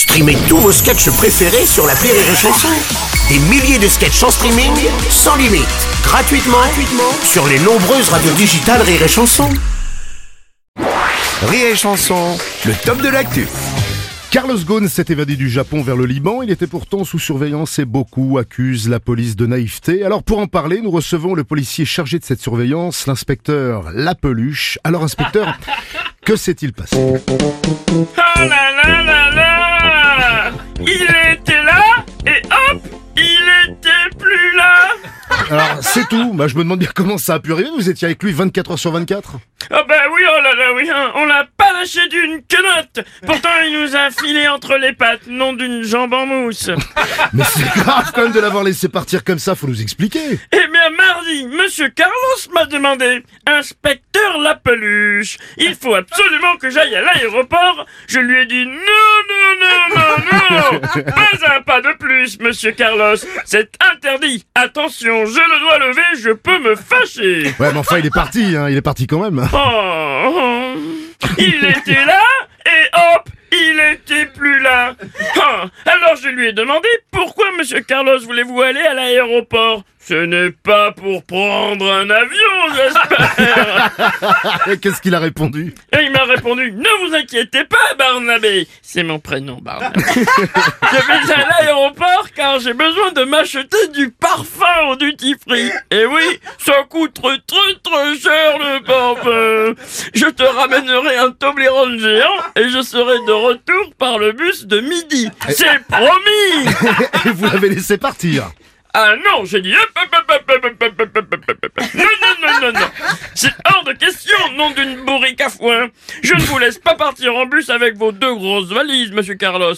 Streamez tous vos sketchs préférés sur la Rire et Chanson. Des milliers de sketchs en streaming, sans limite, gratuitement, gratuitement sur les nombreuses radios digitales Rire et Chanson. Rire et Chanson, le top de l'actu. Carlos Ghosn s'est évadé du Japon vers le Liban. Il était pourtant sous surveillance et beaucoup accusent la police de naïveté. Alors pour en parler, nous recevons le policier chargé de cette surveillance, l'inspecteur Lapeluche. Alors inspecteur, que s'est-il passé? Oh là là là tout. Bah, je me demande bien comment ça a pu arriver. Vous étiez avec lui 24 heures sur 24 Oh bah oui, oh là là, oui, hein, on l'a pas lâché d'une quenotte Pourtant, il nous a filé entre les pattes, non d'une jambe en mousse Mais c'est grave quand même de l'avoir laissé partir comme ça, faut nous expliquer. Eh bien, mardi, Monsieur Carlos m'a demandé, inspecteur la peluche, il faut absolument que j'aille à l'aéroport. Je lui ai dit non, non, non, non, pas un pas de plus, Monsieur Carlos. C'est interdit. Attention, je le dois lever, je peux me fâcher. Ouais mais enfin il est parti, hein. il est parti quand même. Oh, oh. il était là et hop, il était plus là. Ah, alors je lui ai demandé pourquoi Monsieur Carlos voulez-vous aller à l'aéroport? Ce n'est pas pour prendre un avion, j'espère. Qu'est-ce qu'il a répondu? Et il m'a répondu Ne vous inquiétez pas, Barnabé. C'est mon prénom, Barnabé. je vais à l'aéroport car j'ai besoin de m'acheter du parfum au duty free. Et oui, ça coûte très très très cher le parfum. Je te ramènerai un Toblerone géant et je serai de retour par le bus de midi. C'est promis. Et vous l'avez laissé partir. Ah non, j'ai dit. Non, non, non, non, non. C'est hors de question, nom d'une bourrique à foin. Je ne vous laisse pas partir en bus avec vos deux grosses valises, monsieur Carlos.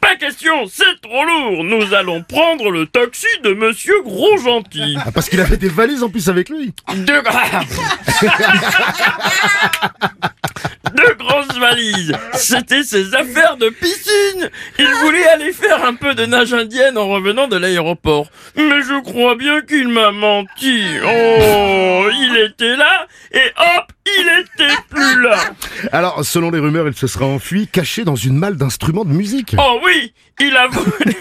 Pas question, c'est trop lourd. Nous allons prendre le taxi de monsieur Gros Gentil. Parce qu'il avait des valises en plus avec lui. Deux. C'était ses affaires de piscine. Il voulait aller faire un peu de nage indienne en revenant de l'aéroport. Mais je crois bien qu'il m'a menti. Oh, il était là et hop, il était plus là. Alors selon les rumeurs, il se sera enfui, caché dans une malle d'instruments de musique. Oh oui, il a volé.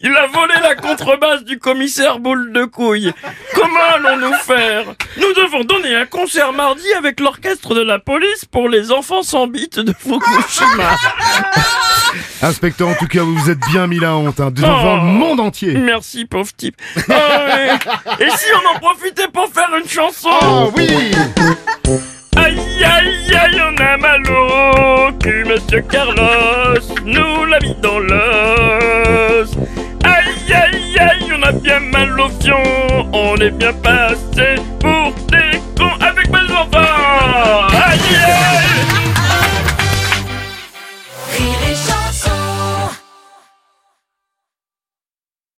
Il a volé la contrebasse du commissaire boule de couille. Comment allons-nous faire? Nous devons donner un concert mardi avec l'orchestre de la police pour les enfants sans bite de Fukushima. Inspecteur, en tout cas, vous vous êtes bien mis la honte, hein, devant Oh. le monde entier. Merci pauvre type. Oh. Et si on en profitait pour faire une chanson? Oh oui Aïe aïe aïe, on a mal au cul, monsieur Carlos, nous l'a mis dans l'os. a bien mal au fion, on est bien passé pour des cons avec mes enfants. Ah, yeah